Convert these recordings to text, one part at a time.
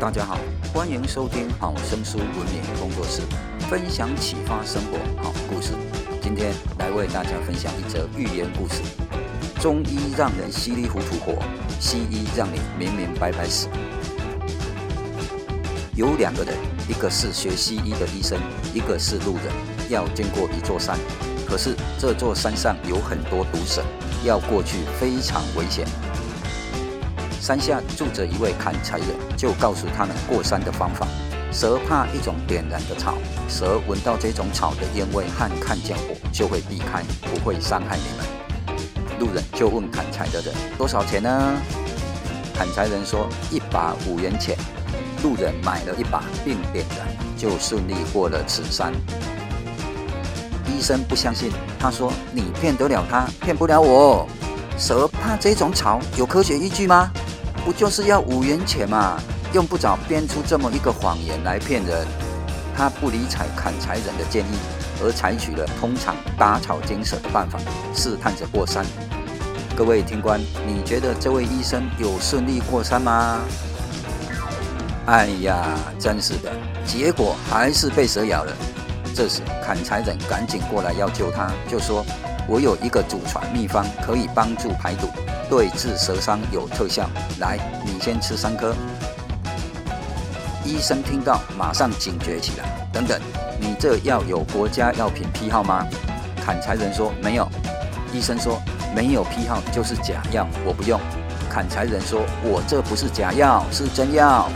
大家好，欢迎收听好生书文明工作室，分享启发生活好故事。今天来为大家分享一则寓言故事：中医让人稀里糊涂活，西医让你明明白白死。有两个人，一个是学西医的医生，一个是路人，要经过一座山。可是这座山上有很多毒蛇，要过去非常危险。山下住着一位砍柴人，就告诉他们过山的方法。蛇怕一种点燃的草，蛇闻到这种草的烟味和看见火就会避开，不会伤害你们。路人就问砍柴的人多少钱呢？砍柴人说一把五元钱。路人买了一把并点燃，就顺利过了此山。医生不相信，他说你骗得了他，骗不了我。蛇怕这种草，有科学依据吗？不就是要五元钱嘛？用不着编出这么一个谎言来骗人。他不理睬砍柴人的建议，而采取了通常打草惊蛇的办法，试探着过山。各位听官，你觉得这位医生有顺利过山吗？哎呀，真是的，结果还是被蛇咬了。这时砍柴人赶紧过来要救他，就说：“我有一个祖传秘方，可以帮助排毒。”对治蛇伤有特效，来，你先吃三颗。医生听到，马上警觉起来。等等，你这药有国家药品批号吗？砍柴人说没有。医生说没有批号就是假药，我不用。砍柴人说，我这不是假药，是真药。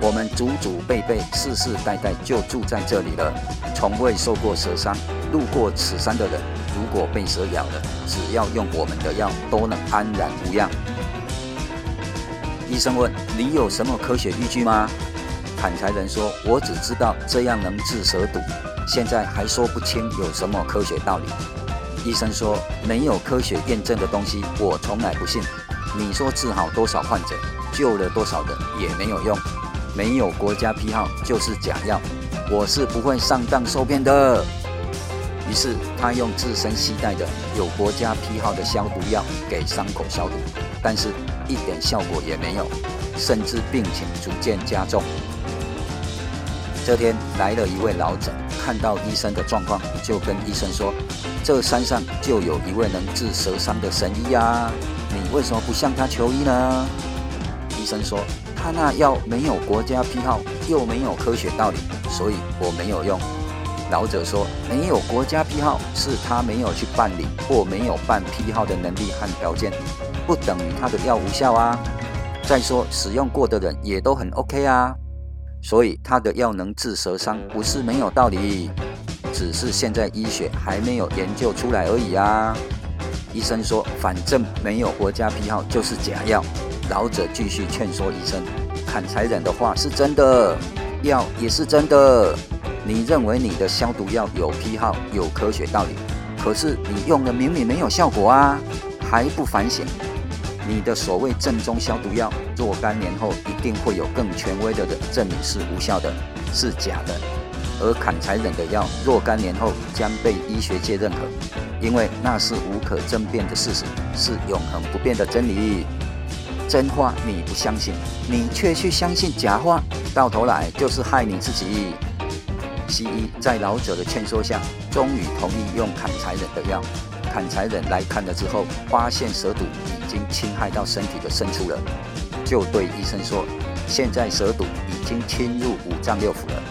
我们祖祖辈辈、世世代代就住在这里了，从未受过蛇伤。路过此山的人，果被蛇咬了，只要用我们的药，都能安然无恙。医生问：“你有什么科学依据吗？”砍柴人说：“我只知道这样能治蛇毒，现在还说不清有什么科学道理。”医生说：“没有科学验证的东西，我从来不信。你说治好多少患者，救了多少人，也没有用。没有国家批号就是假药，我是不会上当受骗的。”于是他用自身携带的有国家批号的消毒药给伤口消毒，但是一点效果也没有，甚至病情逐渐加重。这天来了一位老者，看到医生的状况，就跟医生说：“这山上就有一位能治蛇伤的神医啊，你为什么不向他求医呢？”医生说：“他那药没有国家批号，又没有科学道理，所以我没有用。”老者说：“没有国家批号，是他没有去办理或没有办批号的能力和条件，不等于他的药无效啊。再说，使用过的人也都很 OK 啊，所以他的药能治蛇伤，不是没有道理，只是现在医学还没有研究出来而已啊。”医生说：“反正没有国家批号就是假药。”老者继续劝说医生：“砍柴人的话是真的，药也是真的。”你认为你的消毒药有批号、有科学道理，可是你用了明明没有效果啊，还不反省？你的所谓正宗消毒药，若干年后一定会有更权威的人证明是无效的，是假的。而砍柴人的药，若干年后将被医学界认可，因为那是无可争辩的事实，是永恒不变的真理。真话你不相信，你却去相信假话，到头来就是害你自己。西医在老者的劝说下，终于同意用砍柴人的药。砍柴人来看了之后，发现蛇毒已经侵害到身体的深处了，就对医生说：“现在蛇毒已经侵入五脏六腑了，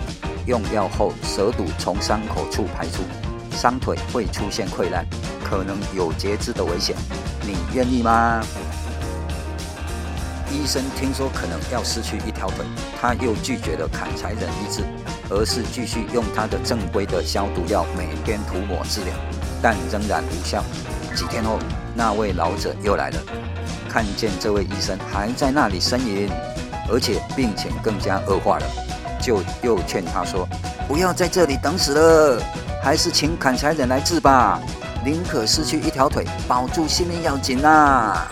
用药后蛇毒从伤口处排出，伤腿会出现溃烂，可能有截肢的危险。你愿意吗？”医生听说可能要失去一条腿，他又拒绝了砍柴人医治，而是继续用他的正规的消毒药每天涂抹治疗，但仍然无效。几天后，那位老者又来了，看见这位医生还在那里呻吟，而且病情更加恶化了，就又劝他说：“不要在这里等死了，还是请砍柴人来治吧，宁可失去一条腿，保住性命要紧呐。”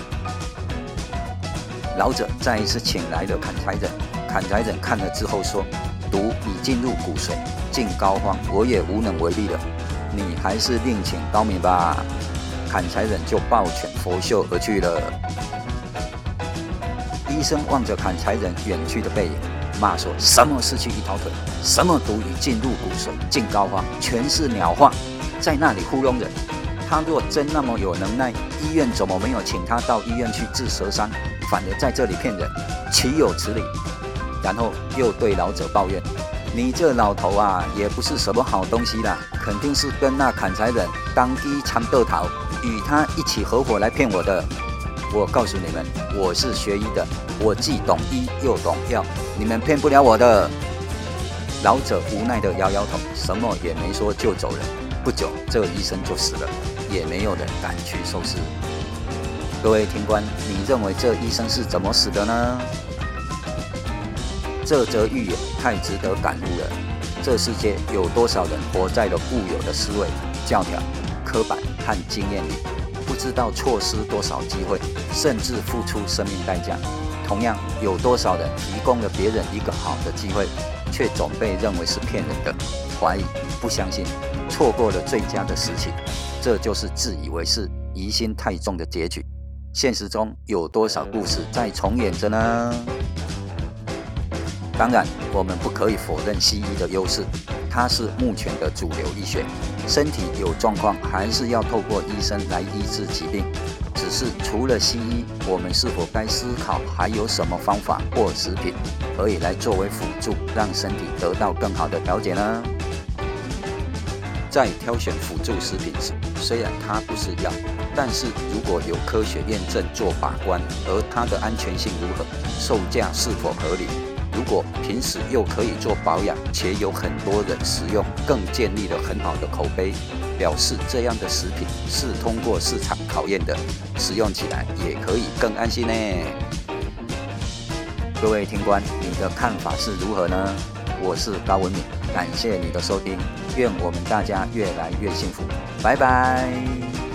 老者再一次请来了砍柴人，砍柴人看了之后说：“毒已进入骨髓，进膏肓，我也无能为力了，你还是另请高明吧。”砍柴人就抱拳拂袖而去了。医生望着砍柴人远去的背影，骂说：“什么失去一条腿？什么毒已进入骨髓进膏肓？全是鸟话，在那里糊弄人。他若真那么有能耐，医院怎么没有请他到医院去治蛇伤，反而在这里骗人？岂有此理！”然后又对老者抱怨：“你这老头啊，也不是什么好东西啦，肯定是跟那砍柴人当机参斗逃，与他一起合伙来骗我的。我告诉你们，我是学医的，我既懂医又懂药，你们骗不了我的。”老者无奈地摇摇头，什么也没说就走了。不久，这医生就死了，也没有人敢去收尸。各位听官，你认为这医生是怎么死的呢？这则寓言太值得感悟了。这世界有多少人活在了固有的思维、教条、刻板和经验里，不知道错失多少机会，甚至付出生命代价。同样，有多少人提供了别人一个好的机会，却总被认为是骗人的、怀疑、不相信，错过了最佳的时期。这就是自以为是、疑心太重的结局。现实中有多少故事在重演着呢？当然，我们不可以否认西医的优势，它是目前的主流医学。身体有状况，还是要透过医生来医治疾病。只是除了西医，我们是否该思考还有什么方法或食品可以来作为辅助，让身体得到更好的调节呢？在挑选辅助食品时，虽然它不是药，但是如果有科学验证做把关，而它的安全性如何，售价是否合理？如果平时又可以做保养，且有很多人食用，更建立了很好的口碑，表示这样的食品是通过市场考验的，使用起来也可以更安心呢。各位听官，你的看法是如何呢？我是高文敏，感谢你的收听，愿我们大家越来越幸福，拜拜。